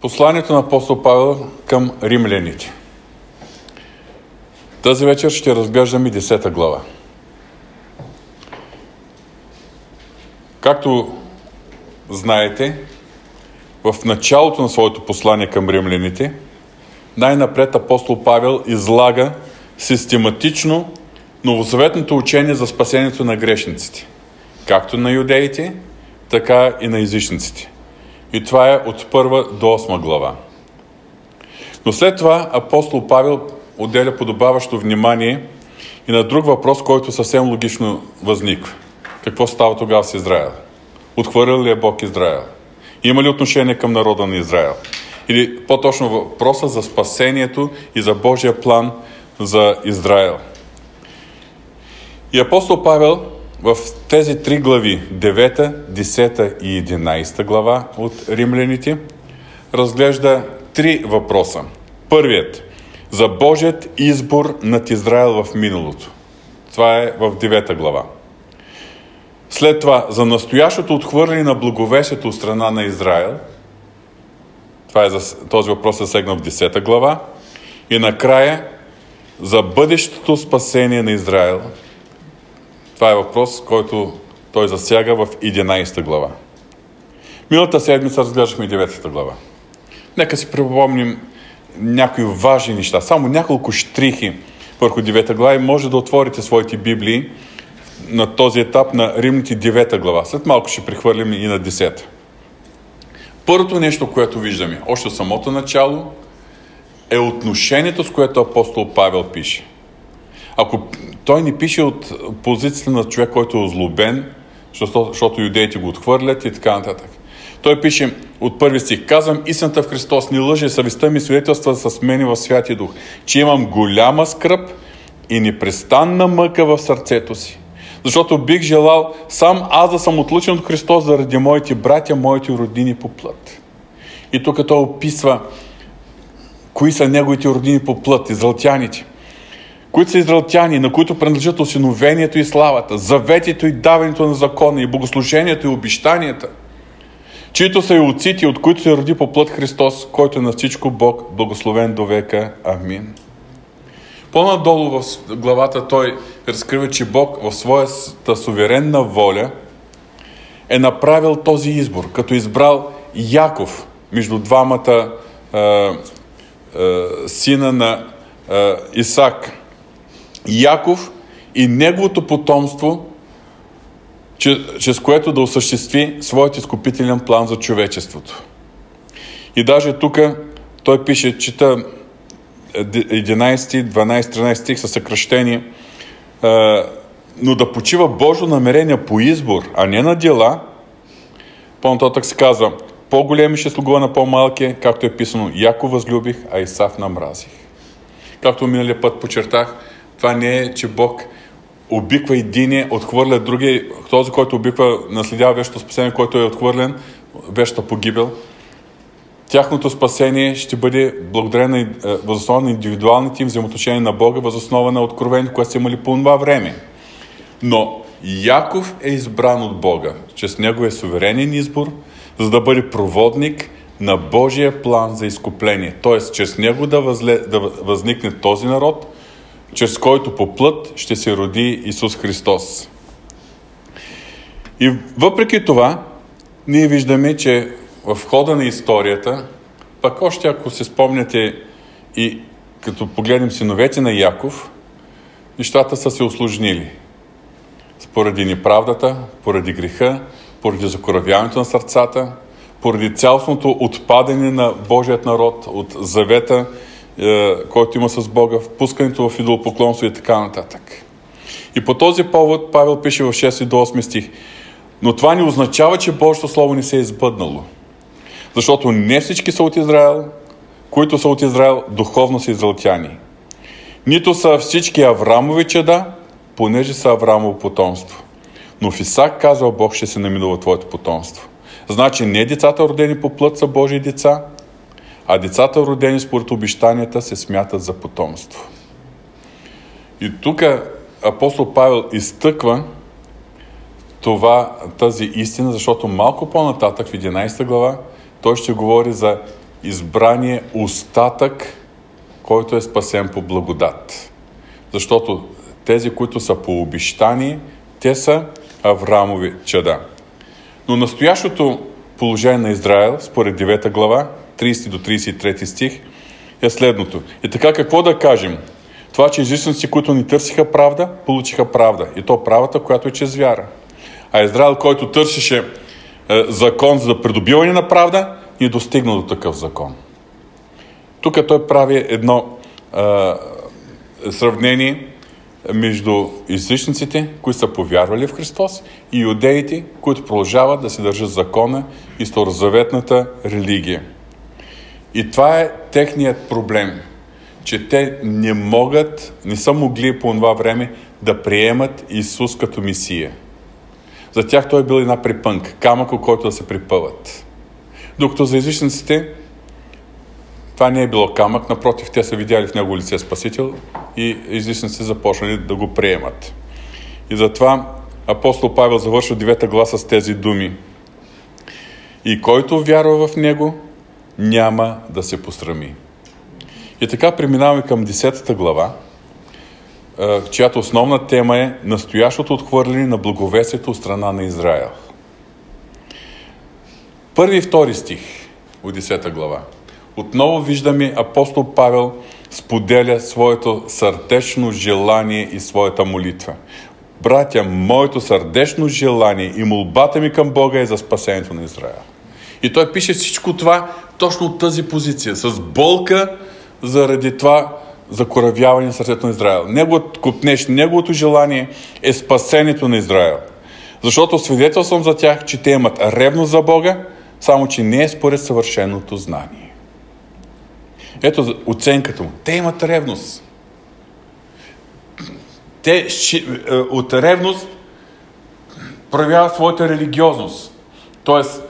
Посланието на апостол Павел към римляните. Тази вечер ще разглеждаме 10 глава. Както знаете, в началото на своето послание към римляните, най-напред апостол Павел излага систематично новозаветното учение за спасението на грешниците, както на юдеите, така и на езичниците – и това е от първа до 8 глава. Но след това апостол Павел отделя подобаващо внимание и на друг въпрос, който съвсем логично възниква. Какво става тогава с Израел? Отхвърлял ли е Бог Израел? Има ли отношение към народа на Израел? Или по-точно въпроса за спасението и за Божия план за Израел. И апостол Павел в тези три глави, 9, 10 и 11 глава от римляните, разглежда три въпроса. Първият – за Божият избор над Израел в миналото. Това е в 9 глава. След това за настоящото отхвърляне на благовесието от страна на Израел. Това е за, този въпрос е сегнал в 10 глава. И накрая за бъдещото спасение на Израел – това е въпрос, който той засяга в 11 глава. Миналата седмица разглеждахме 9 глава. Нека си припомним някои важни неща. Само няколко штрихи върху 9 глава и може да отворите своите библии на този етап на Римните 9 глава. След малко ще прихвърлим и на 10. Първото нещо, което виждаме, още от самото начало, е отношението, с което апостол Павел пише. Ако той ни пише от позицията на човек, който е озлобен, защото, защото юдеите го отхвърлят и така нататък. Той пише от първи стих, казвам истината в Христос, не лъже, съвестта ми свидетелства с мене в Святия Дух, че имам голяма скръп и непрестанна мъка в сърцето си. Защото бих желал сам аз да съм отлучен от Христос заради моите братя, моите родини по плът. И тук той описва кои са неговите родини по плът, израелтяните които са израелтяни, на които принадлежат осиновението и славата, заветието и даването на закона и богослужението и обещанията, чието са и отците, от които се роди по плът Христос, който е на всичко Бог, благословен до века. Амин. По-надолу в главата той разкрива, че Бог в своята суверенна воля е направил този избор, като избрал Яков между двамата а, а, сина на а, Исак – Яков и неговото потомство, чрез което да осъществи своят изкупителен план за човечеството. И даже тук той пише, чета 11, 12, 13 стих със съкръщение, но да почива Божо намерение по избор, а не на дела, по-нататък се казва, по-големи ще слугува на по-малки, както е писано, Яко възлюбих, а Исав намразих. Както миналия път почертах, това не е, че Бог обиква единия, отхвърля другия, този, който обиква, наследява вещото спасение, който е отхвърлен, вещата погибел. Тяхното спасение ще бъде благодарено на, е, възоснова на индивидуалните им взаимоотношения на Бога, възоснова на откровение, което са имали по това време. Но Яков е избран от Бога, чрез неговия суверенен избор, за да бъде проводник на Божия план за изкупление. Тоест, чрез него да, възле, да възникне този народ, чрез който по плът ще се роди Исус Христос. И въпреки това, ние виждаме, че в хода на историята, пък още ако се спомняте и като погледнем синовете на Яков, нещата са се осложнили. Поради неправдата, поради греха, поради закоравяването на сърцата, поради цялостното отпадане на Божият народ от завета който има с Бога, впускането в идолопоклонство и така нататък. И по този повод Павел пише в 6 до 8 стих. Но това не означава, че Божието Слово не се е избъднало. Защото не всички са от Израел, които са от Израел, духовно са израелтяни. Нито са всички Аврамови чеда, понеже са Аврамово потомство. Но в Исак казва Бог ще се наминува твоето потомство. Значи не децата родени по плът са Божии деца, а децата родени според обещанията се смятат за потомство. И тук апостол Павел изтъква това, тази истина, защото малко по-нататък в 11 глава той ще говори за избрание остатък, който е спасен по благодат. Защото тези, които са по обещани, те са Авраамови чада. Но настоящото положение на Израел, според 9 глава, 30 до 33 стих, е следното. И така какво да кажем? Това, че езичници, които ни търсиха правда, получиха правда. И то правата, която е чрез вяра. А Израел, който търсеше е, закон за придобиване на правда, ни достигна до такъв закон. Тук той прави едно е, сравнение между езичниците, които са повярвали в Христос, и юдеите, които продължават да си държат закона и старозаветната религия. И това е техният проблем, че те не могат, не са могли по това време да приемат Исус като Мисия. За тях той е бил една припънка, камък, който да се припъват. Докато за езичниците това не е било камък, напротив, те са видяли в него лице Спасител и езичниците започнали да го приемат. И затова апостол Павел завършва девета гласа с тези думи. И който вярва в него, няма да се посрами. И така преминаваме към 10 глава, чиято основна тема е настоящото отхвърляне на благовесието от страна на Израел. Първи и втори стих от 10 глава. Отново виждаме апостол Павел споделя своето сърдечно желание и своята молитва. Братя, моето сърдечно желание и молбата ми към Бога е за спасението на Израел. И той пише всичко това точно от тази позиция, с болка заради това закоравяване на сърцето на Израел. Неговото купнеш, неговото желание е спасението на Израел. Защото свидетелствам за тях, че те имат ревност за Бога, само че не е според съвършеното знание. Ето оценката му. Те имат ревност. Те е, от ревност проявяват своята религиозност. Тоест,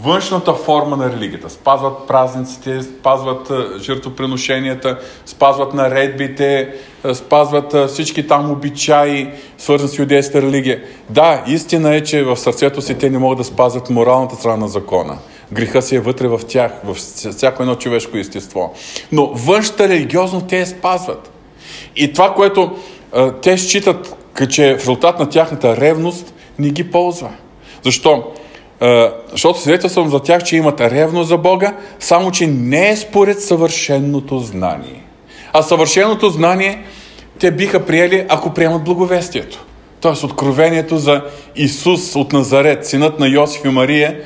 външната форма на религията. Спазват празниците, спазват жертвоприношенията, спазват наредбите, спазват всички там обичаи, свързани с юдейската религия. Да, истина е, че в сърцето си те не могат да спазват моралната страна на закона. Греха си е вътре в тях, в всяко едно човешко естество. Но външната религиозност те я спазват. И това, което те считат, че в резултат на тяхната ревност, не ги ползва. Защо? Защото свидетелствам за тях, че имат ревност за Бога, само че не е според съвършеното знание. А съвършеното знание те биха приели, ако приемат благовестието. Тоест откровението за Исус от Назарет, синът на Йосиф и Мария,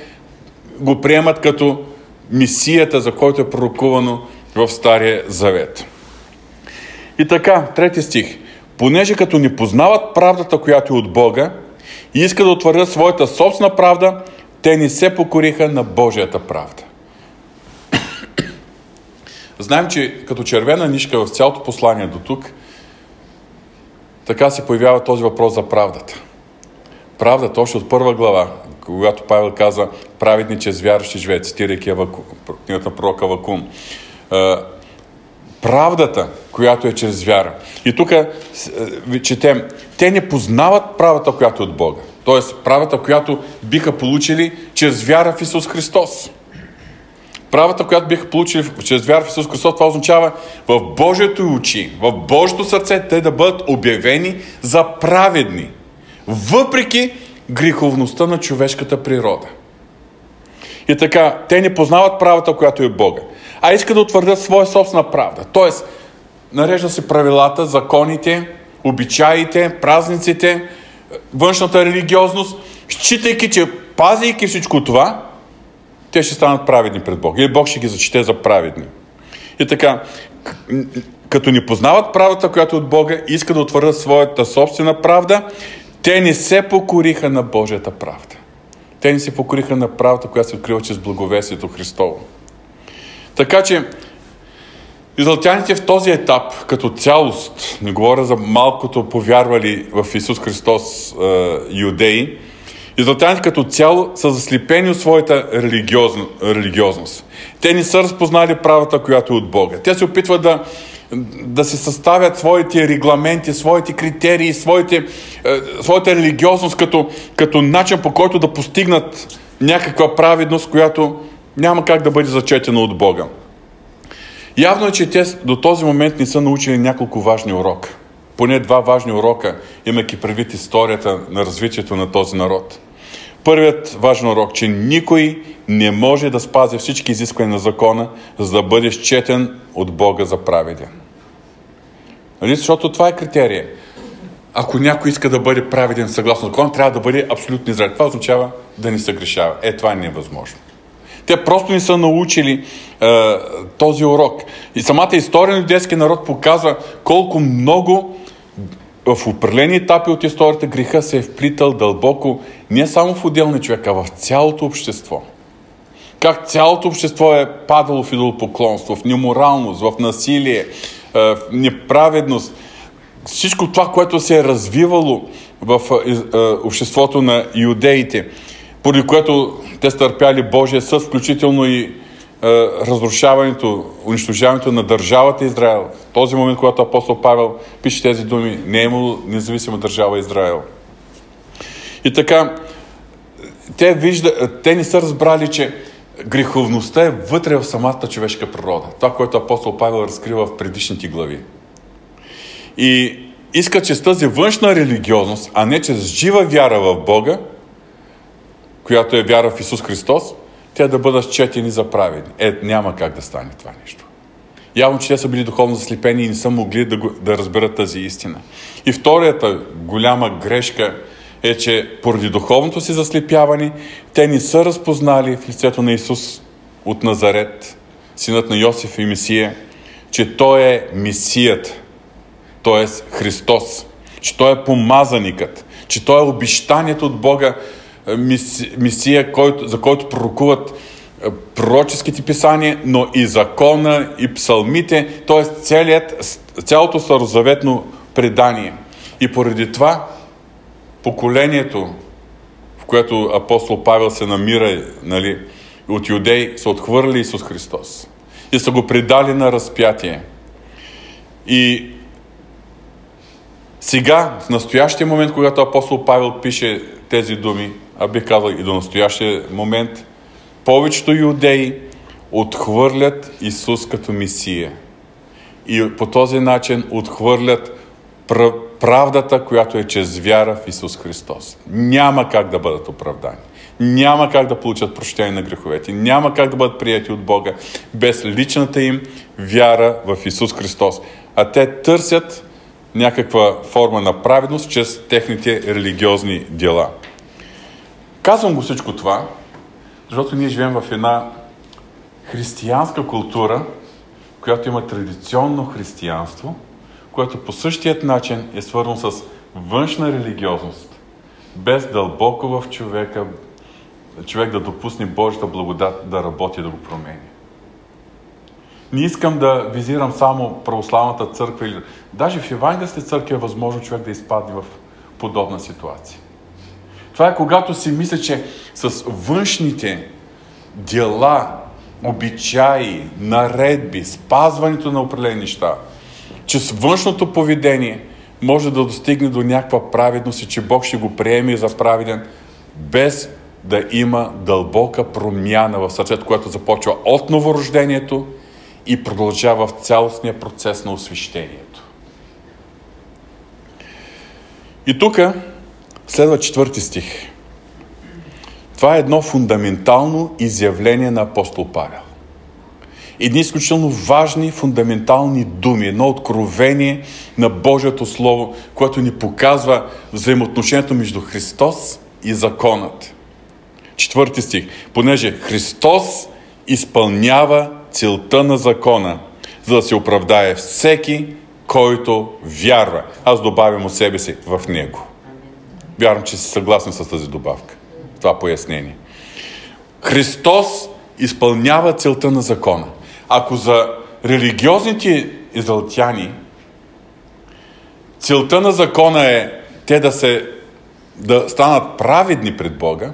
го приемат като мисията, за който е пророкувано в Стария Завет. И така, трети стих. Понеже като не познават правдата, която е от Бога, и искат да утвърдят своята собствена правда, те не се покориха на Божията правда. Знаем, че като червена нишка в цялото послание до тук, така се появява този въпрос за правдата. Правдата, още от първа глава, когато Павел казва праведни чрез вярващи живеят, цитирайки книгата пророка Вакум. Правдата, която е чрез вяра. И тук четем, те не познават правата, която е от Бога. Т.е. правата, която биха получили чрез вяра в Исус Христос. Правата, която биха получили чрез вяра в Исус Христос, това означава в Божието очи, в Божието сърце те да бъдат обявени за праведни, въпреки греховността на човешката природа. И така, те не познават правата, която е Бога, а искат да утвърдят своя собствена правда. Тоест, нарежда се правилата, законите, обичаите, празниците, външната религиозност, считайки, че пазейки всичко това, те ще станат праведни пред Бог. Или Бог ще ги зачете за праведни. И така, като ни познават правата, която от Бога, искат да утвърдят своята собствена правда, те не се покориха на Божията правда. Те не се покориха на правата, която се открива чрез благовесието Христово. Така че, Израелтяните в този етап, като цялост, не говоря за малкото повярвали в Исус Христос е, юдеи, израелтяните като цяло са заслепени от своята религиозно, религиозност. Те не са разпознали правата, която е от Бога. Те се опитват да, да се съставят своите регламенти, своите критерии, своите, е, своята религиозност като, като начин по който да постигнат някаква праведност, която няма как да бъде зачетена от Бога. Явно е, че те до този момент не са научили няколко важни урока. Поне два важни урока, имайки предвид историята на развитието на този народ. Първият важен урок, че никой не може да спази всички изисквания на закона, за да бъде счетен от Бога за праведен. Нали? Защото това е критерия. Ако някой иска да бъде праведен съгласно закона, трябва да бъде абсолютно изред. Това означава да не се грешава. Е, това е невъзможно. Те просто не са научили е, този урок. И самата история на детския народ показва колко много в определени етапи от историята греха се е вплитал дълбоко не само в отделния човек, а в цялото общество. Как цялото общество е падало в идолопоклонство, в неморалност, в насилие, е, в неправедност. Всичко това, което се е развивало в е, е, обществото на иудеите, поради което те стърпяли Божия съд, включително и разрушаването, унищожаването на държавата Израел. В този момент, когато апостол Павел пише тези думи, не е имало независима държава Израел. И така, те, вижда, те не са разбрали, че греховността е вътре в самата човешка природа. Това, което апостол Павел разкрива в предишните глави. И иска че с тази външна религиозност, а не чрез жива вяра в Бога, която е вяра в Исус Христос, те да бъдат четени за праведни. Е, няма как да стане това нещо. Явно, че те са били духовно заслепени и не са могли да, го, да разберат тази истина. И вторията голяма грешка е, че поради духовното си заслепяване, те не са разпознали в лицето на Исус от Назарет, синът на Йосиф и Месия, че Той е Месият, т.е. Христос, че Той е помазаникът, че Той е обещанието от Бога, е, Месия, който, за който пророкуват е, пророческите писания, но и закона, и псалмите, т.е. цялото старозаветно предание. И поради това поколението, в което апостол Павел се намира, нали, от юдеи, са отхвърли Исус Христос и са го предали на разпятие. И сега, в настоящия момент, когато апостол Павел пише тези думи, а бих казал и до настоящия момент, повечето юдеи отхвърлят Исус като Месия. И по този начин отхвърлят правдата, която е чрез вяра в Исус Христос. Няма как да бъдат оправдани. Няма как да получат прощение на греховете. Няма как да бъдат прияти от Бога без личната им вяра в Исус Христос. А те търсят някаква форма на праведност чрез техните религиозни дела. Казвам го всичко това, защото ние живеем в една християнска култура, която има традиционно християнство – което по същият начин е свързано с външна религиозност, без дълбоко в човека, човек да допусне Божията благодат да работи, да го промени. Не искам да визирам само православната църква или... Даже в евангелските църкви е възможно човек да изпадне в подобна ситуация. Това е когато си мисля, че с външните дела, обичаи, наредби, спазването на определени неща – че с външното поведение може да достигне до някаква праведност и че Бог ще го приеме за праведен, без да има дълбока промяна в сърцето, което започва от новорождението и продължава в цялостния процес на освещението. И тук следва четвърти стих. Това е едно фундаментално изявление на апостол Павел едни изключително важни, фундаментални думи, едно откровение на Божието Слово, което ни показва взаимоотношението между Христос и законът. Четвърти стих. Понеже Христос изпълнява целта на закона, за да се оправдае всеки, който вярва. Аз добавям от себе си в Него. Вярвам, че си съгласен с тази добавка. Това пояснение. Христос изпълнява целта на закона. Ако за религиозните израелтяни целта на закона е те да се да станат праведни пред Бога,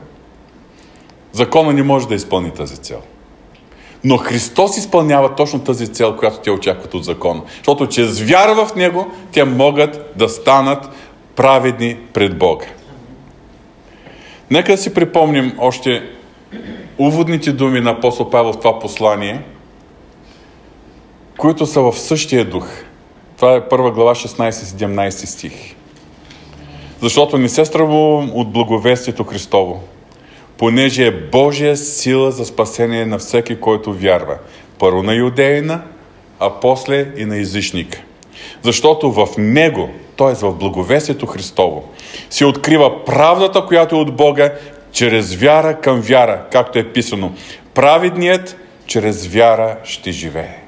закона не може да изпълни тази цел. Но Христос изпълнява точно тази цел, която те очакват от закона. Защото чрез вяра в Него, те могат да станат праведни пред Бога. Нека си припомним още уводните думи на апостол Павел в това послание, които са в същия дух. Това е първа глава 16-17 стих. Защото не се страхувам от благовестието Христово, понеже е Божия сила за спасение на всеки, който вярва. Първо на юдеина, а после и на езичника. Защото в Него, т.е. в благовестието Христово, се открива правдата, която е от Бога, чрез вяра към вяра, както е писано. Праведният чрез вяра ще живее.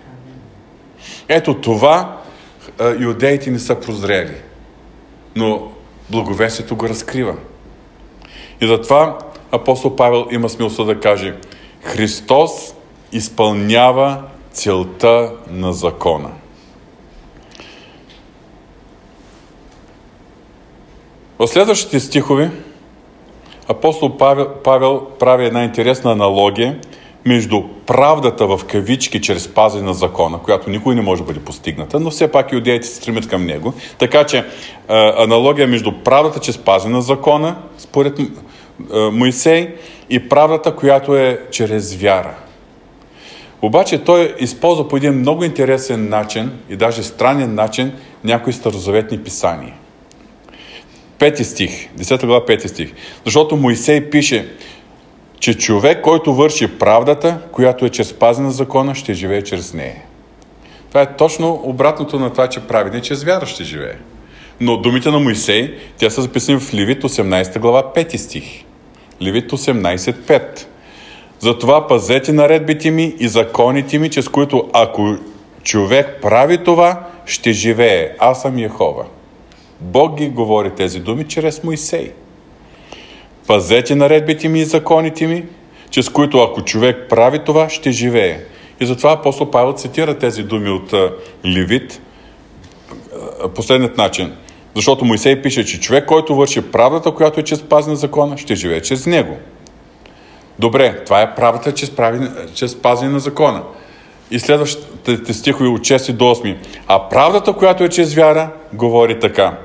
Ето това юдеите не са прозрели. Но благовестието го разкрива. И затова апостол Павел има смисъл да каже Христос изпълнява целта на закона. В следващите стихове апостол Павел, Павел прави една интересна аналогия между правдата в кавички чрез пазене на закона, която никой не може да бъде постигната, но все пак иудеите се стремят към него. Така че аналогия между правдата чрез пазене на закона, според Моисей, и правдата, която е чрез вяра. Обаче той използва по един много интересен начин и даже странен начин някои старозаветни писания. Пети стих, 10 глава, пети стих. Защото Моисей пише, че човек, който върши правдата, която е чрез пазена закона, ще живее чрез нея. Това е точно обратното на това, че праведник чрез вяра ще живее. Но думите на Моисей, тя са записани в Левит 18 глава 5 стих. Левит 18.5. Затова пазете наредбите ми и законите ми, чрез които ако човек прави това, ще живее. Аз съм Йехова. Бог ги говори тези думи чрез Моисей. Пазете наредбите ми и законите ми, чрез които ако човек прави това, ще живее. И затова апостол Павел цитира тези думи от Левит последният начин. Защото Моисей пише, че човек, който върши правдата, която е чрез пазене закона, ще живее чрез него. Добре, това е правата чрез, прави, чрез пазене на закона. И следващите стихове от 6 до 8. А правдата, която е чрез вяра, говори така.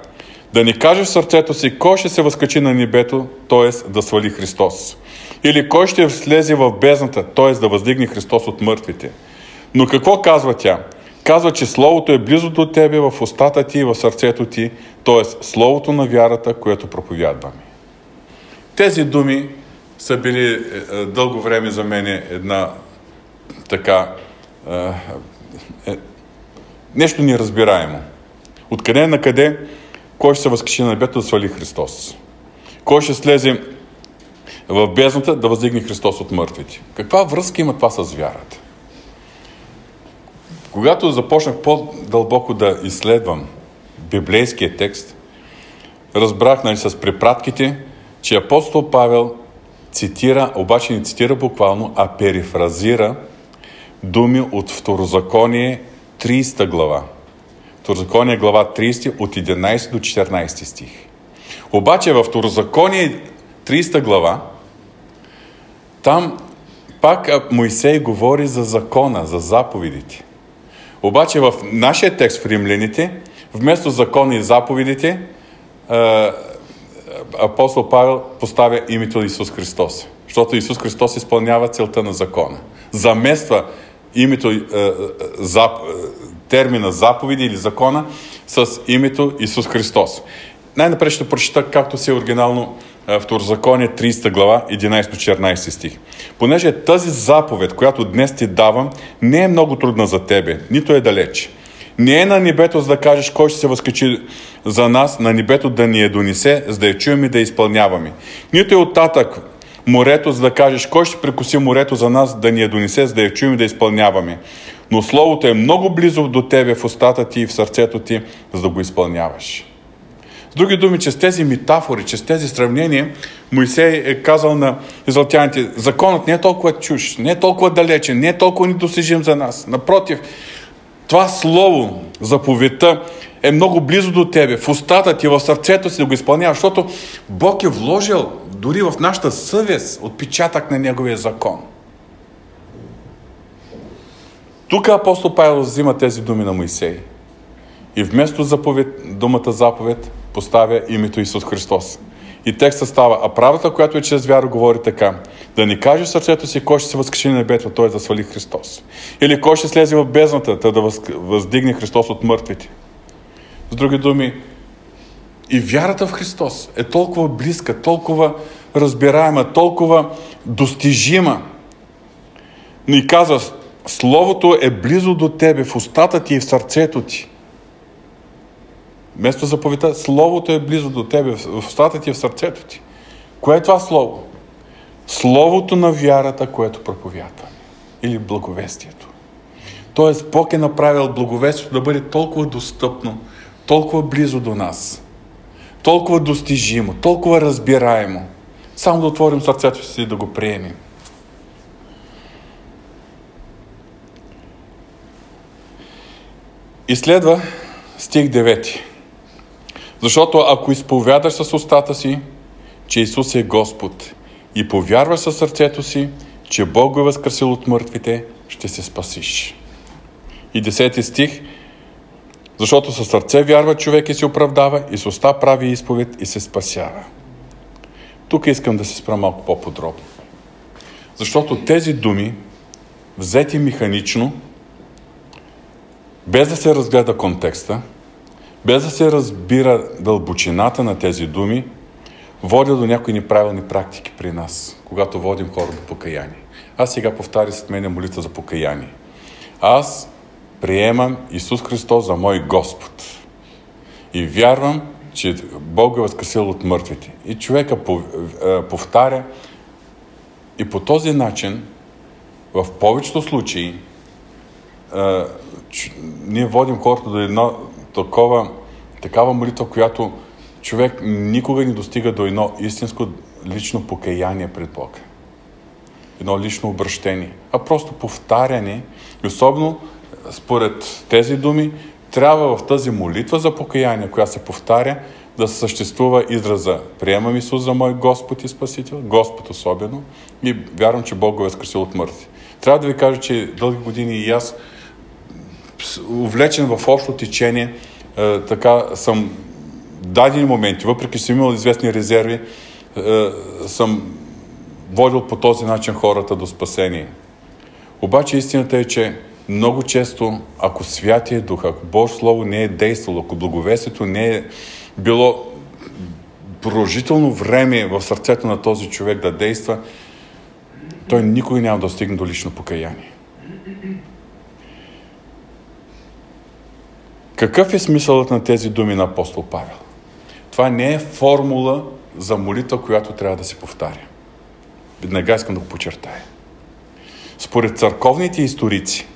Да ни каже в сърцето си, кой ще се възкачи на небето, т.е. да свали Христос. Или кой ще слезе в бездната, т.е. да въздигне Христос от мъртвите. Но какво казва тя? Казва, че Словото е близо до тебе в устата ти и в сърцето ти, т.е. Словото на вярата, което проповядваме. Тези думи са били е, е, дълго време за мен една така е, е, нещо неразбираемо. Откъде на къде кой ще се възкачи на небето да свали Христос? Кой ще слезе в бездната да въздигне Христос от мъртвите? Каква връзка има това с вярата? Когато започнах по-дълбоко да изследвам библейския текст, разбрах нали, с препратките, че апостол Павел цитира, обаче не цитира буквално, а перифразира думи от Второзаконие 30 глава. Второзаконие глава 30 от 11 до 14 стих. Обаче в Второзаконие 30 глава там пак Моисей говори за закона, за заповедите. Обаче в нашия текст в Римляните, вместо закона и заповедите, апостол Павел поставя името Исус Христос. Защото Исус Христос изпълнява целта на закона. Замества името, зап, термина заповеди или закона с името Исус Христос. Най-напред ще прочита както си е оригинално Второзаконие 30 глава 11-14 стих. Понеже тази заповед, която днес ти давам, не е много трудна за тебе, нито е далеч. Не е на небето, за да кажеш кой ще се възкачи за нас, на небето да ни я донесе, за да я чуем и да я изпълняваме. Нито е оттатък морето, за да кажеш кой ще прекуси морето за нас, да ни я донесе, за да я чуем и да изпълняваме. Но Словото е много близо до тебе в устата ти и в сърцето ти, за да го изпълняваш. С други думи, че с тези метафори, че с тези сравнения, Моисей е казал на израелтяните, законът не е толкова чуш, не е толкова далечен, не е толкова недосижим за нас. Напротив, това слово, заповедта, е много близо до тебе, в устата ти, в сърцето си да го изпълняваш, защото Бог е вложил дори в нашата съвест отпечатък на Неговия закон. Тук апостол Павел взима тези думи на Моисей и вместо заповед, думата заповед поставя името Исус Христос. И текста става, а правата, която е чрез вяра, говори така. Да не каже сърцето си, кой ще се възкреши на небето, т.е. да свали Христос. Или кой ще слезе в бездната, да въздигне Христос от мъртвите. С други думи, и вярата в Христос е толкова близка, толкова разбираема, толкова достижима. Но и казва, Словото е близо до тебе, в устата ти и в сърцето ти. Вместо заповедта, Словото е близо до тебе, в устата ти и в сърцето ти. Кое е това Слово? Словото на вярата, което проповядва. Или благовестието. Тоест, Бог е направил благовестието да бъде толкова достъпно, толкова близо до нас, толкова достижимо, толкова разбираемо. Само да отворим сърцето си и да го приемем. И следва стих 9. Защото ако изповядаш с устата си, че Исус е Господ и повярваш със сърцето си, че Бог го е възкресил от мъртвите, ще се спасиш. И 10 стих. Защото със сърце вярва човек и се оправдава, и с уста прави изповед и се спасява. Тук искам да се спра малко по-подробно. Защото тези думи, взети механично, без да се разгледа контекста, без да се разбира дълбочината на тези думи, водят до някои неправилни практики при нас, когато водим хора до покаяние. Аз сега повтаря след мен молитва за покаяние. Аз приемам Исус Христос за мой Господ. И вярвам, че Бог е възкресил от мъртвите. И човека е, повтаря и по този начин, в повечето случаи, е, ние водим хората до едно такова, такава молитва, която човек никога не достига до едно истинско лично покаяние пред Бога. Едно лично обращение. А просто повтаряне. Особено според тези думи, трябва в тази молитва за покаяние, която се повтаря, да съществува израза Приемам Исус за мой Господ и Спасител, Господ особено, и вярвам, че Бог го е възкресил от мъртви. Трябва да ви кажа, че дълги години и аз увлечен в общо течение, е, така съм дадени моменти, въпреки че съм имал известни резерви, е, съм водил по този начин хората до спасение. Обаче истината е, че много често, ако Святия Дух, ако Божие Слово не е действало, ако благовестието не е било продължително време в сърцето на този човек да действа, той никога няма да стигне до лично покаяние. Какъв е смисълът на тези думи на апостол Павел? Това не е формула за молитва, която трябва да се повтаря. Веднага искам да го почертая. Според църковните историци,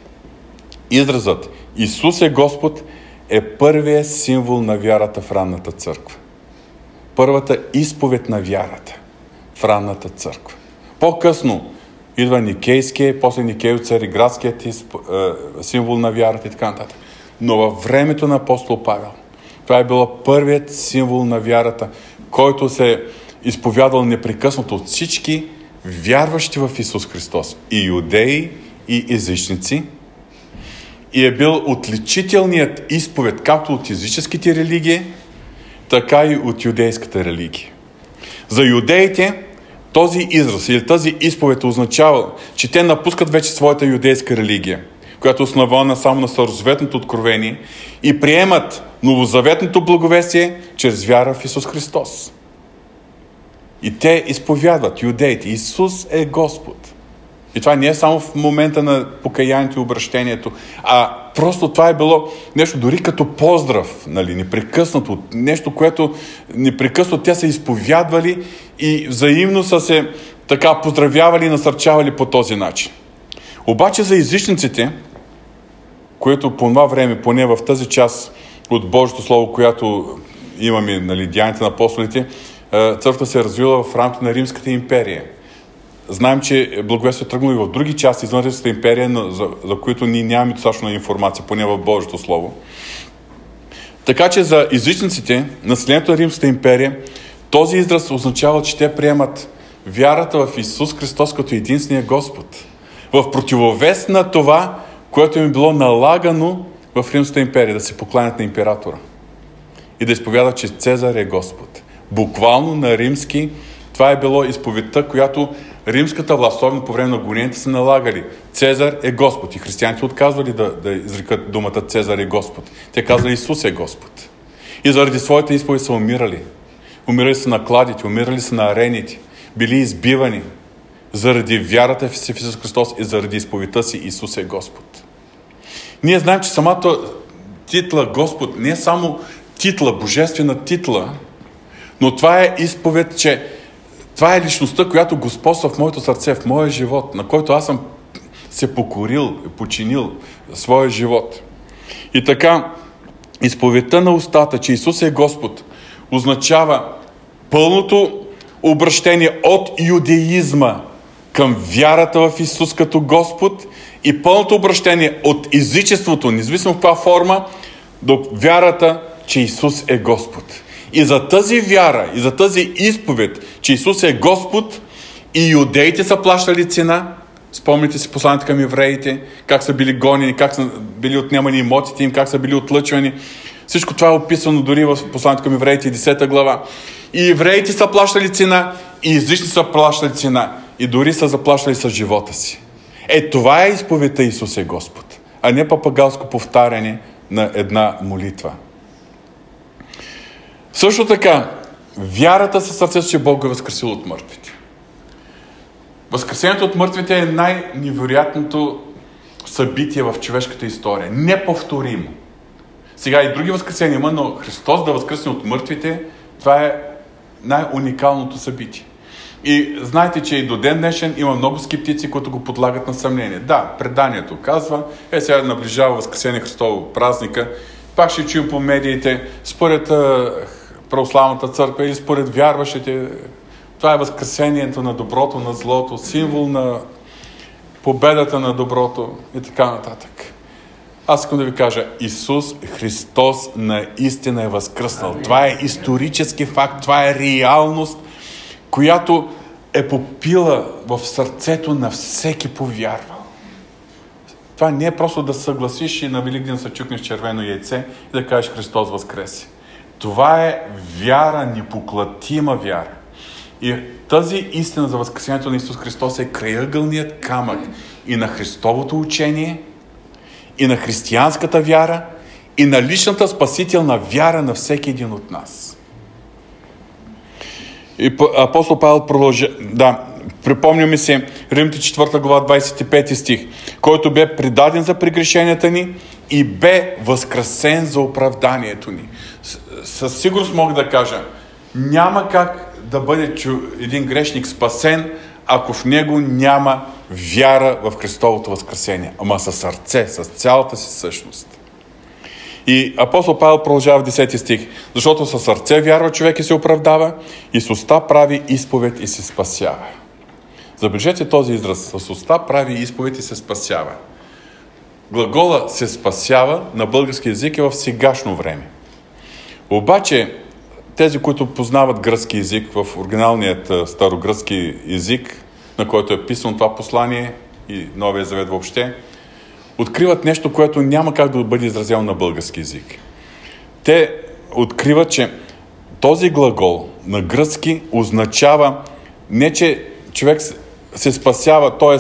изразът Исус е Господ е първият символ на вярата в ранната църква. Първата изповед на вярата в ранната църква. По-късно идва Никейския, после Никей Цариградският символ на вярата и така нататък. Но във времето на апостол Павел, това е било първият символ на вярата, който се е изповядал непрекъснато от всички вярващи в Исус Христос. И юдеи, и езичници. И е бил отличителният изповед както от езическите религии, така и от юдейската религия. За юдеите този израз или тази изповед означава, че те напускат вече своята юдейска религия – която е основана само на Старозаветното откровение и приемат новозаветното благовестие чрез вяра в Исус Христос. И те изповядват, юдеите, Исус е Господ. И това не е само в момента на покаянието и обращението, а просто това е било нещо дори като поздрав, нали, непрекъснато, нещо, което непрекъснато те са изповядвали и взаимно са се така поздравявали и насърчавали по този начин. Обаче за езичниците, които по това време, поне в тази част от Божието Слово, която имаме, нали, Дианите на апостолите, е, църквата се е развила в рамките на Римската империя. Знаем, че благовестието е тръгнало и в други части извън Римската империя, но за, за които ние нямаме достатъчно информация, поне в Божието Слово. Така че за езичниците, населението на Римската империя, този израз означава, че те приемат вярата в Исус Христос като единствения Господ. В противовес на това, което им е било налагано в Римската империя, да се покланят на императора и да изповядат, че Цезар е Господ. Буквално на римски това е било изповедта, която римската власт, особено по време на гонените, са налагали. Цезар е Господ. И християните отказвали да, да изрекат думата Цезар е Господ. Те казали Исус е Господ. И заради своята изповед са умирали. Умирали са на кладите, умирали са на арените, били избивани заради вярата в Исус Христос и заради изповедта си Исус е Господ. Ние знаем, че самата титла Господ не е само титла, божествена титла, но това е изповед, че това е личността, която господства в моето сърце, в моя живот, на който аз съм се покорил, починил своя живот. И така, изповедта на устата, че Исус е Господ, означава пълното обращение от юдеизма към вярата в Исус като Господ и пълното обращение от езичеството, независимо в каква форма, до вярата, че Исус е Господ. И за тази вяра, и за тази изповед, че Исус е Господ, и юдеите са плащали цена. Спомните си посланието към евреите, как са били гонени, как са били отнемани имотите им, как са били отлъчвани. Всичко това е описано дори в посланието към евреите, 10 глава. И евреите са плащали цена, и езични са плащали цена. И дори са заплащали с живота си. Е, това е изповедта Исус е Господ, а не папагалско повтаряне на една молитва. Също така, вярата със сърцето, че Бог е възкресил от мъртвите. Възкресението от мъртвите е най-невероятното събитие в човешката история. Неповторимо. Сега и други възкресения има, но Христос да възкресне от мъртвите, това е най-уникалното събитие. И знаете, че и до ден днешен има много скептици, които го подлагат на съмнение. Да, преданието казва, е сега наближава Възкресение Христово празника, пак ще чуем по медиите, според православната църква или според вярващите, това е възкресението на доброто, на злото, символ на победата на доброто и така нататък. Аз искам да ви кажа, Исус Христос наистина е възкръснал. Това е исторически факт, това е реалност, която е попила в сърцето на всеки повярвал. Това не е просто да съгласиш и на Великден се чукнеш червено яйце и да кажеш Христос възкреси. Това е вяра, непоклатима вяра. И тази истина за възкресението на Исус Христос е краягълният камък и на Христовото учение, и на християнската вяра, и на личната спасителна вяра на всеки един от нас. И апостол Павел продължа, да, припомняме се Римите 4 глава 25 стих, който бе предаден за прегрешенията ни и бе възкресен за оправданието ни. Със сигурност мога да кажа, няма как да бъде един грешник спасен, ако в него няма вяра в Христовото възкресение, ама със сърце, с цялата си същност. И апостол Павел продължава в 10 стих. Защото със сърце вярва човек и се оправдава, и с уста прави изповед и се спасява. Забележете този израз. С уста прави изповед и се спасява. Глагола се спасява на български язик е в сегашно време. Обаче, тези, които познават гръцки язик в оригиналният старогръцки език, на който е писано това послание и Новия завет въобще, откриват нещо, което няма как да бъде изразено на български язик. Те откриват, че този глагол на гръцки означава не, че човек се спасява, т.е.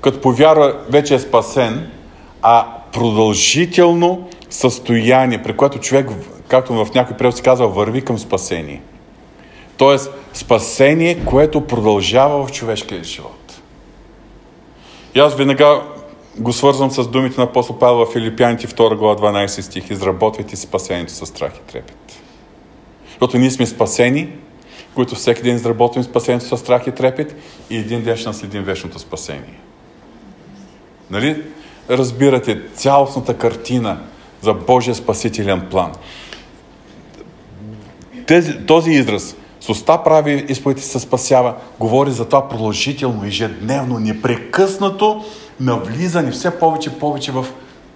като повярва вече е спасен, а продължително състояние, при което човек, както в някой превод се казва, върви към спасение. Тоест, спасение, което продължава в човешкия живот. И аз веднага го свързвам с думите на апостол Павел в Филипяните 2 глава 12 стих. Изработвайте спасението с страх и трепет. Защото ние сме спасени, които всеки ден изработваме спасението с страх и трепет и един ден ще наследим вечното спасение. Нали? Разбирате цялостната картина за Божия спасителен план. Тези, този израз с уста прави изповедите се спасява, говори за това продължително, ежедневно, непрекъснато навлизане все повече и повече в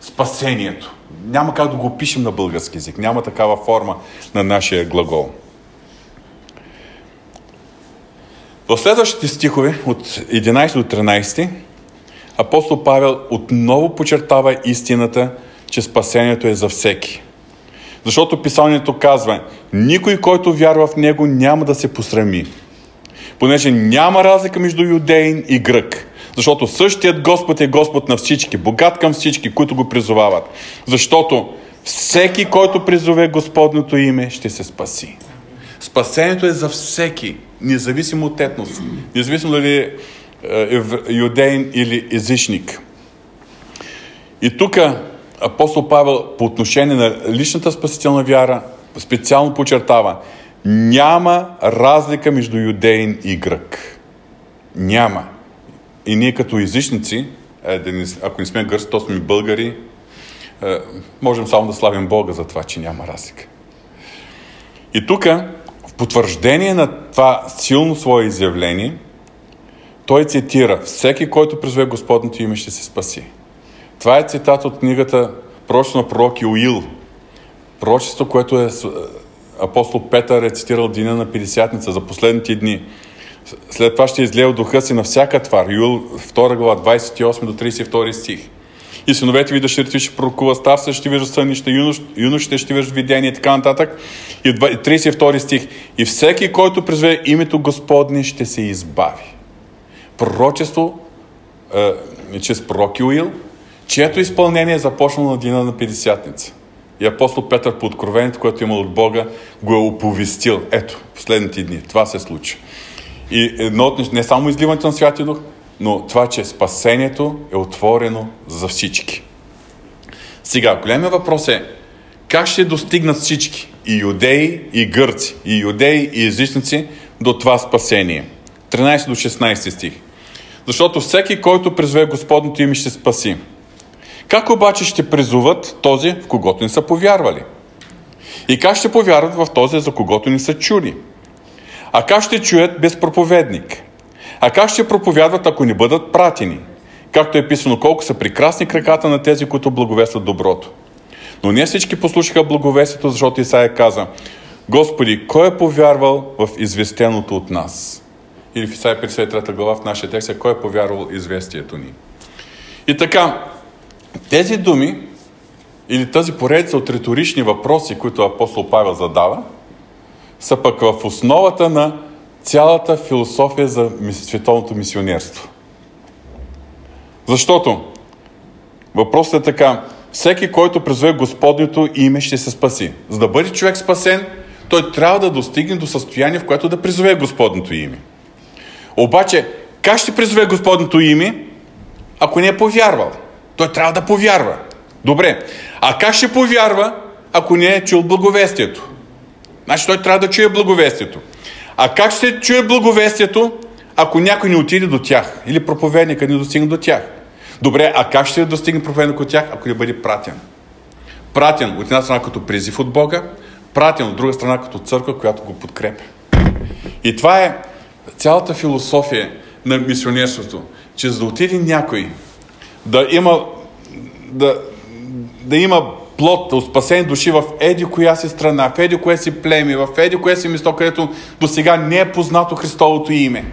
спасението. Няма как да го пишем на български язик. Няма такава форма на нашия глагол. В следващите стихове от 11 до 13 апостол Павел отново подчертава истината, че спасението е за всеки. Защото писанието казва, никой, който вярва в него, няма да се посрами. Понеже няма разлика между юдеин и грък. Защото същият Господ е Господ на всички, богат към всички, които го призовават. Защото всеки, който призове Господното име, ще се спаси. Спасението е за всеки, независимо от етнос, независимо дали е, е или езичник. И тук апостол Павел по отношение на личната спасителна вяра специално подчертава, няма разлика между юдейн и грък. Няма. И ние като езичници, е, ако не сме гърци, то сме българи, е, можем само да славим Бога за това, че няма разлика. И тук, в потвърждение на това силно свое изявление, той цитира Всеки, който призове Господното име, ще се спаси. Това е цитат от книгата Пророчество на пророк Йоил. Пророчество, което е апостол Петър е цитирал Дина на Пятидесятница за последните дни. След това ще излее духа си на всяка твар. Юл 2 глава, 28 до 32 стих. И синовете ви дъщерите ще пророкува, старците ще виждат сънища, юнош, юношите ще виждат видение и така нататък. И 32 стих. И всеки, който призве името Господне, ще се избави. Пророчество е, чрез пророк Юил, чието изпълнение е започнало на дина на Пятидесятница. И апостол Петър по откровението, което е имал от Бога, го е оповестил. Ето, последните дни. Това се случи. И едно от не само изливането на Святия Дух, но това, че спасението е отворено за всички. Сега, големият въпрос е, как ще достигнат всички, и юдеи, и гърци, и юдеи, и езичници, до това спасение? 13 до 16 стих. Защото всеки, който призве Господното име, ще спаси. Как обаче ще призоват този, в когото не са повярвали? И как ще повярват в този, за когото не са чули? А как ще чуят без проповедник? А как ще проповядват, ако не бъдат пратени? Както е писано, колко са прекрасни краката на тези, които благовестват доброто. Но не всички послушаха благовестието, защото Исаия каза, Господи, кой е повярвал в известеното от нас? Или в Исаия 53 глава в нашия текст е, кой е повярвал известието ни? И така, тези думи или тази поредица от риторични въпроси, които апостол Павел задава, са пък в основата на цялата философия за световното мисионерство. Защото въпросът е така, всеки, който призове Господното име, ще се спаси. За да бъде човек спасен, той трябва да достигне до състояние, в което да призове Господното име. Обаче, как ще призове Господното име, ако не е повярвал? Той трябва да повярва. Добре. А как ще повярва, ако не е чул благовестието? Значи той трябва да чуе благовестието. А как ще чуе благовестието, ако някой не отиде до тях? Или проповедника не достигне до тях? Добре, а как ще достигне проповедник от тях, ако не бъде пратен? Пратен от една страна като призив от Бога, пратен от друга страна като църква, която го подкрепя. И това е цялата философия на мисионерството, че за да отиде някой да има, да, да има плод спасени души в еди коя си страна, в еди кое си племе, в еди кое си место, където до сега не е познато Христовото име.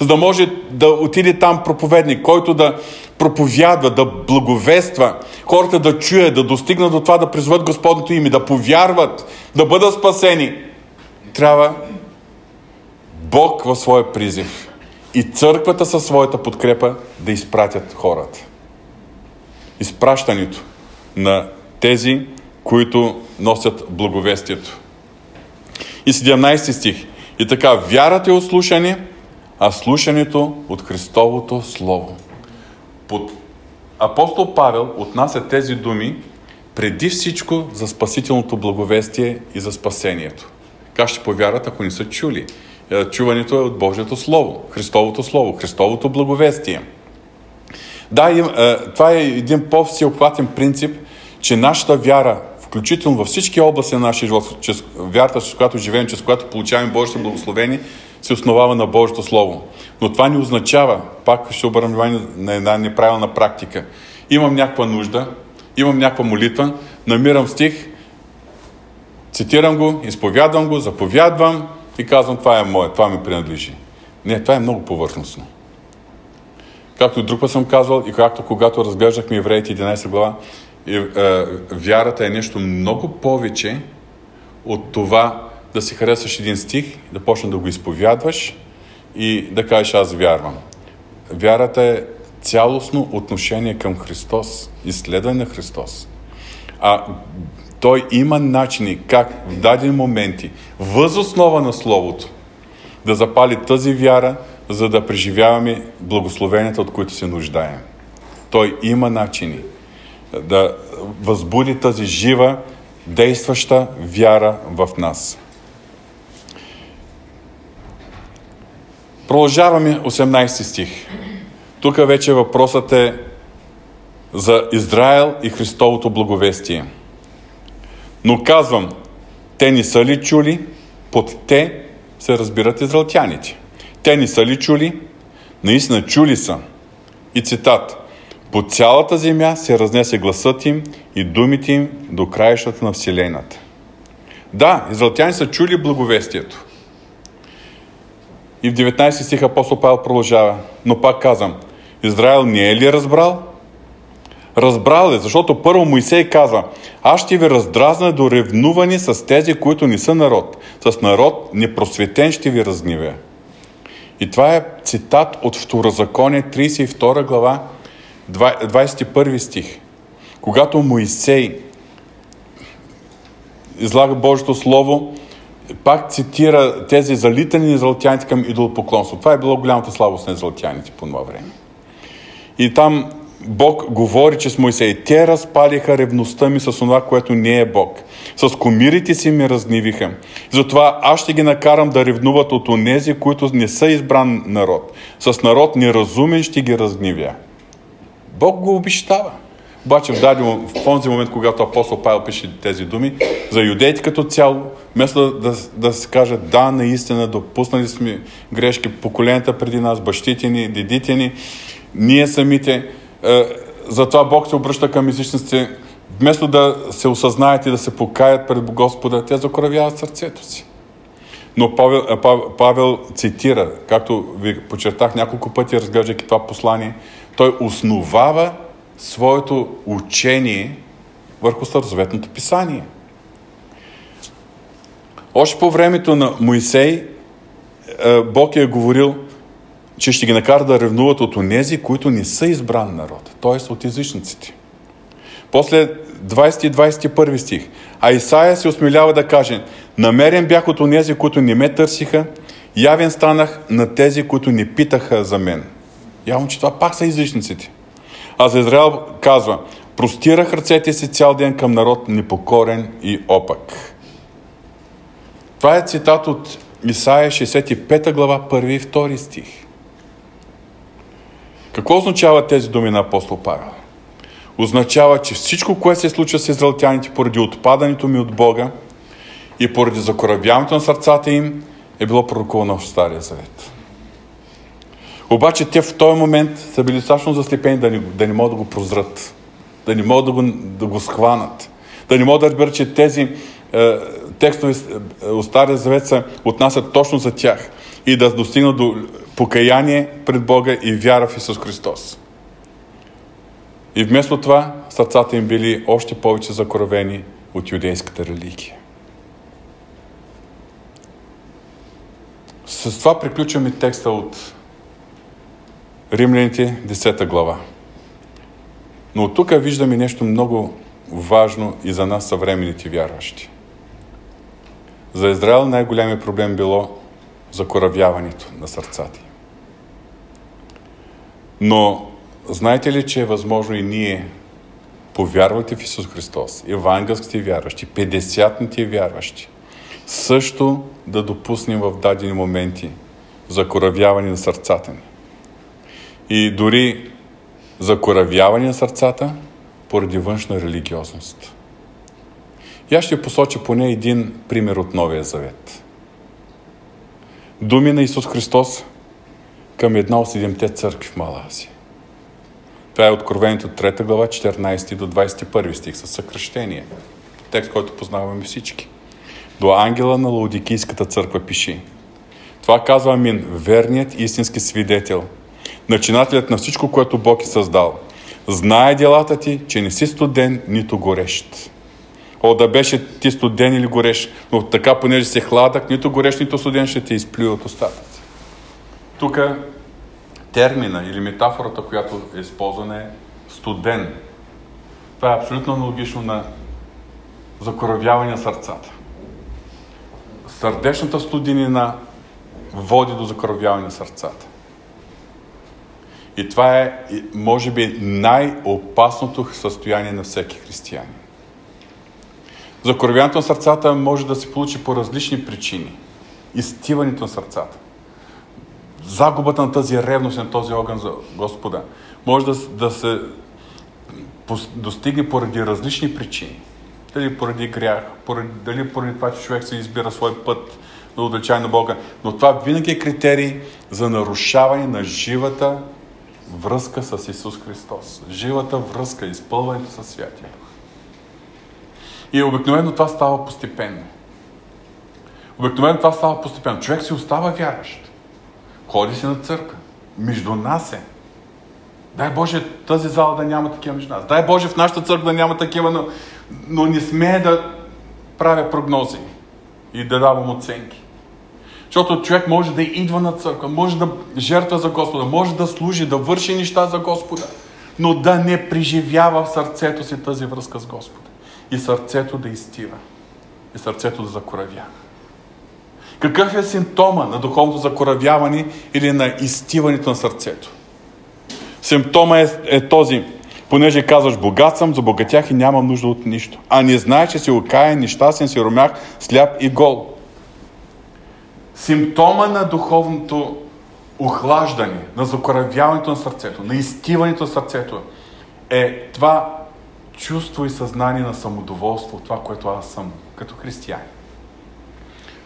За да може да отиде там проповедник, който да проповядва, да благовества, хората да чуят, да достигнат до това да призват Господното име, да повярват, да бъдат спасени. Трябва Бог в своя призив и църквата със своята подкрепа да изпратят хората изпращането на тези, които носят благовестието. И 17 стих. И така, вярата е от слушане, а слушането от Христовото Слово. Под апостол Павел отнася тези думи преди всичко за спасителното благовестие и за спасението. Как ще повярват, ако не са чули? Е, чуването е от Божието Слово, Христовото Слово, Христовото благовестие – да, им, е, това е един по-всеобхватен принцип, че нашата вяра, включително във всички области на нашия живот, чрез вярата, с която живеем, чрез която получаваме Божието благословение, се основава на Божието Слово. Но това не означава, пак ще обърна внимание на една неправилна практика. Имам някаква нужда, имам някаква молитва, намирам стих, цитирам го, изповядвам го, заповядвам и казвам, това е мое, това ми принадлежи. Не, това е много повърхностно. Както друг път съм казвал и както когато разглеждахме Евреите 11 глава, И, е, вярата е нещо много повече от това да си харесаш един стих, да почнеш да го изповядваш и да кажеш аз вярвам. Вярата е цялостно отношение към Христос, изследване на Христос. А той има начини как в дадени моменти, въз основа на Словото, да запали тази вяра, за да преживяваме благословенията, от които се нуждаем. Той има начини да възбуди тази жива, действаща вяра в нас. Продължаваме 18 стих. Тук вече въпросът е за Израел и Христовото благовестие. Но казвам, те не са ли чули? Под те се разбират израелтяните. Те не са ли чули? Наистина чули са. И цитат. По цялата земя се разнесе гласът им и думите им до краищата на Вселената. Да, израелтяни са чули благовестието. И в 19 стих апостол Павел продължава. Но пак казвам, Израел не е ли разбрал? Разбрал е, защото първо Моисей казва, аз ще ви раздразна до ревнувани с тези, които не са народ. С народ непросветен ще ви разгневя. И това е цитат от Второзаконие, 32 глава, 21 стих. Когато Моисей излага Божието Слово, пак цитира тези залитани израелтяните към идолопоклонство. Това е било голямата слабост на израелтяните по това време. И там Бог говори, че с Моисей. Те разпалиха ревността ми с това, което не е Бог. С комирите си ми разгневиха. Затова аз ще ги накарам да ревнуват от онези, които не са избран народ. С народ неразумен ще ги разгневя. Бог го обещава. Обаче в, в този момент, когато апостол Павел пише тези думи, за юдеите като цяло, вместо да, да, да се каже да, наистина, допуснали сме грешки поколенията преди нас, бащите ни, дедите ни, ние самите, затова Бог се обръща към езичниците, вместо да се осъзнаят и да се покаят пред Господа, те закоравяват сърцето си. Но Павел, е, Павел цитира, както ви почертах няколко пъти, разглеждайки това послание, той основава своето учение върху Старозаветното писание. Още по времето на Моисей е, Бог е говорил, че ще ги накара да ревнуват от онези, които не са избран народ, т.е. от езичниците. После 20 и 21 стих. А Исаия се осмелява да каже, намерен бях от онези, които не ме търсиха, явен станах на тези, които не питаха за мен. Явно, че това пак са езичниците. А за Израел казва, простирах ръцете си цял ден към народ непокорен и опак. Това е цитат от Исаия 65 глава, 1 и 2 стих. Какво означават тези думи на апостол Павел? Означава, че всичко, което се случва с израелтяните поради отпадането ми от Бога и поради закоравяването на сърцата им, е било пророкувано в Стария Завет. Обаче те в този момент са били достатъчно заслепени да не, да не могат да го прозрат, да не могат да го, да го схванат, да не могат да разберат, че тези е, текстове е, от Стария Завет се отнасят точно за тях и да достигнат до покаяние пред Бога и вяра в Исус Христос. И вместо това сърцата им били още повече закоравени от юдейската религия. С това приключваме текста от Римляните, 10 глава. Но от тук виждаме нещо много важно и за нас съвременните вярващи. За Израел най-големият проблем било закоравяването на сърцата. Но знаете ли, че е възможно и ние, повярвате в Исус Христос, евангелските вярващи, 50-ните вярващи, също да допуснем в дадени моменти закоравяване на сърцата ни. И дори закоравяване на сърцата поради външна религиозност. И аз ще посоча поне един пример от Новия Завет. Думи на Исус Христос към една от седемте църкви в Мала Азия. Това е Откровението от 3 глава, 14 до 21 стих със съкръщение. Текст, който познаваме всички. До ангела на Лаудикийската църква пиши. Това казва Амин, верният истински свидетел – начинателят на всичко, което Бог е създал. знае делата ти, че не си студен, нито горещ. О, да беше ти студен или горещ, но така, понеже си хладък, нито горещ, нито студен ще те изплюе от устата. Тук термина или метафората, която е използвана е студен. Това е абсолютно аналогично на закоравяване на сърцата. Сърдечната студенина води до закоравяване на сърцата. И това е, може би, най-опасното състояние на всеки християнин. Закоравяването на сърцата може да се получи по различни причини. Изтиването на сърцата. Загубата на тази ревност, на този огън за Господа, може да, да се достигне поради различни причини. Дали поради грях, поради, дали поради това, че човек се избира свой път на отдалечаване на Бога. Но това винаги е критерий за нарушаване на живата връзка с Исус Христос. Живата връзка, изпълването със Святия И обикновено това става постепенно. Обикновено това става постепенно. Човек си остава вярващ. Ходи си на църква. Между нас е. Дай Боже тази зала да няма такива между нас. Дай Боже в нашата църква да няма такива, но, но не смее да правя прогнози и да давам оценки. Защото човек може да идва на църква, може да жертва за Господа, може да служи, да върши неща за Господа, но да не преживява в сърцето си тази връзка с Господа. И сърцето да изтива. И сърцето да закоравява. Какъв е симптома на духовното закоравяване или на изтиването на сърцето? Симптома е, е този, понеже казваш, богат съм, забогатях и нямам нужда от нищо. А не знаеш, че си окаян, нещастен, си ромях, сляп и гол. Симптома на духовното охлаждане, на закоравяването на сърцето, на изтиването на сърцето е това чувство и съзнание на самодоволство, това, което аз съм като християн.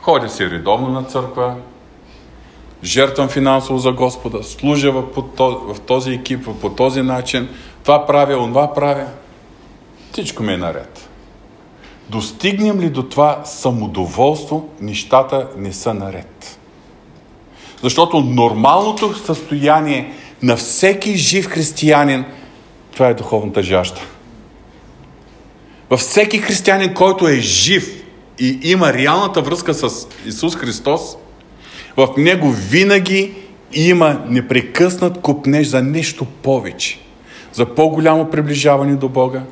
Ходя си редовно на църква, жертвам финансово за Господа, служа в този екип, по този начин, това правя, онова правя. Всичко ми е наред. Достигнем ли до това самодоволство, нещата не са наред. Защото нормалното състояние на всеки жив християнин, това е духовната жажда. Във всеки християнин, който е жив и има реалната връзка с Исус Христос, в него винаги има непрекъснат купнеж за нещо повече. За по-голямо приближаване до Бога,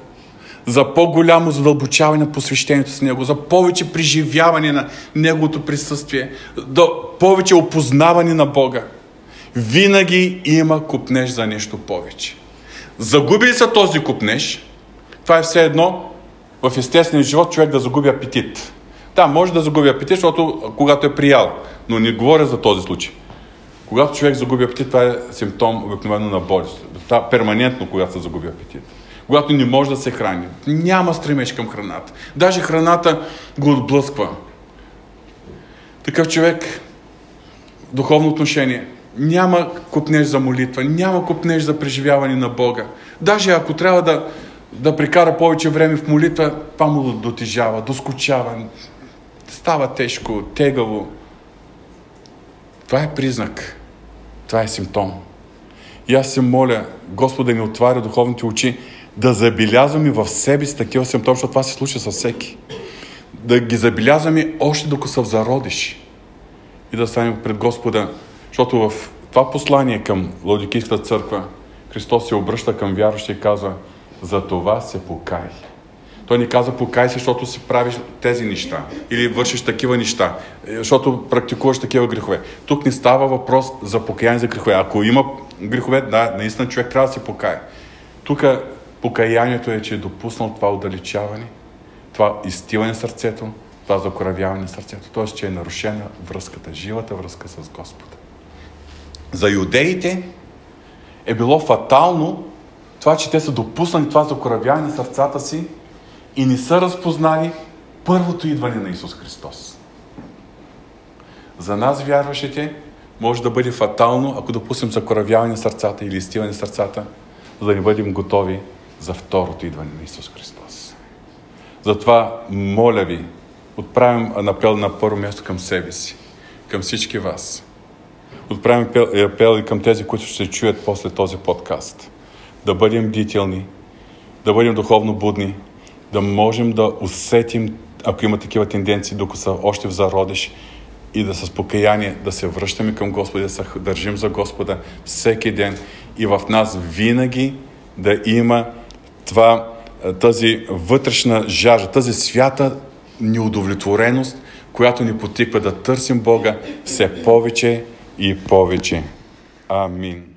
за по-голямо задълбочаване на посвещението с Него, за повече преживяване на Неговото присъствие, до повече опознаване на Бога. Винаги има купнеж за нещо повече. Загуби ли са този купнеж, това е все едно в естествения живот човек да загуби апетит. Да, може да загуби апетит, защото когато е приял. Но не говоря за този случай. Когато човек загуби апетит, това е симптом обикновено на болест. Това перманентно, когато се загуби апетит когато не може да се храни. Няма стремеж към храната. Даже храната го отблъсква. Такъв човек, духовно отношение, няма купнеж за молитва, няма купнеж за преживяване на Бога. Даже ако трябва да, да прекара повече време в молитва, това му дотежава, доскочава, става тежко, тегаво. Това е признак. Това е симптом. И аз се моля Господа да ни отваря духовните очи, да забелязваме в себе си такива симптоми, защото това се случва със всеки. Да ги забелязваме още докато са в зародиш и да станем пред Господа. Защото в това послание към Лаудикийската църква Христос се обръща към вярващи и казва за това се покай. Той ни каза покай се, защото си правиш тези неща или вършиш такива неща, е, защото практикуваш такива грехове. Тук не става въпрос за покаяние за грехове. Ако има грехове, да, наистина човек трябва да се покая. Тук Покаянието е, че е допуснал това отдалечаване, това изтиване сърцето, това закоравяване на сърцето. Т.е. че е нарушена връзката, живата връзка с Господа. За юдеите е било фатално това, че те са допуснали това закоравяване на сърцата си и не са разпознали първото идване на Исус Христос. За нас, вярващите, може да бъде фатално, ако допуснем закоравяване на сърцата или изтиване на сърцата, за да не бъдем готови за второто идване на Исус Христос. Затова, моля ви, отправям апел на първо място към себе си, към всички вас. Отправям апел и към тези, които ще чуят после този подкаст. Да бъдем бдителни, да бъдем духовно будни, да можем да усетим, ако има такива тенденции, докато са още в зародиш, и да с покаяние да се връщаме към Господа, да се държим за Господа всеки ден и в нас винаги да има това, тази вътрешна жажа, тази свята неудовлетвореност, която ни потиква да търсим Бога все повече и повече. Амин.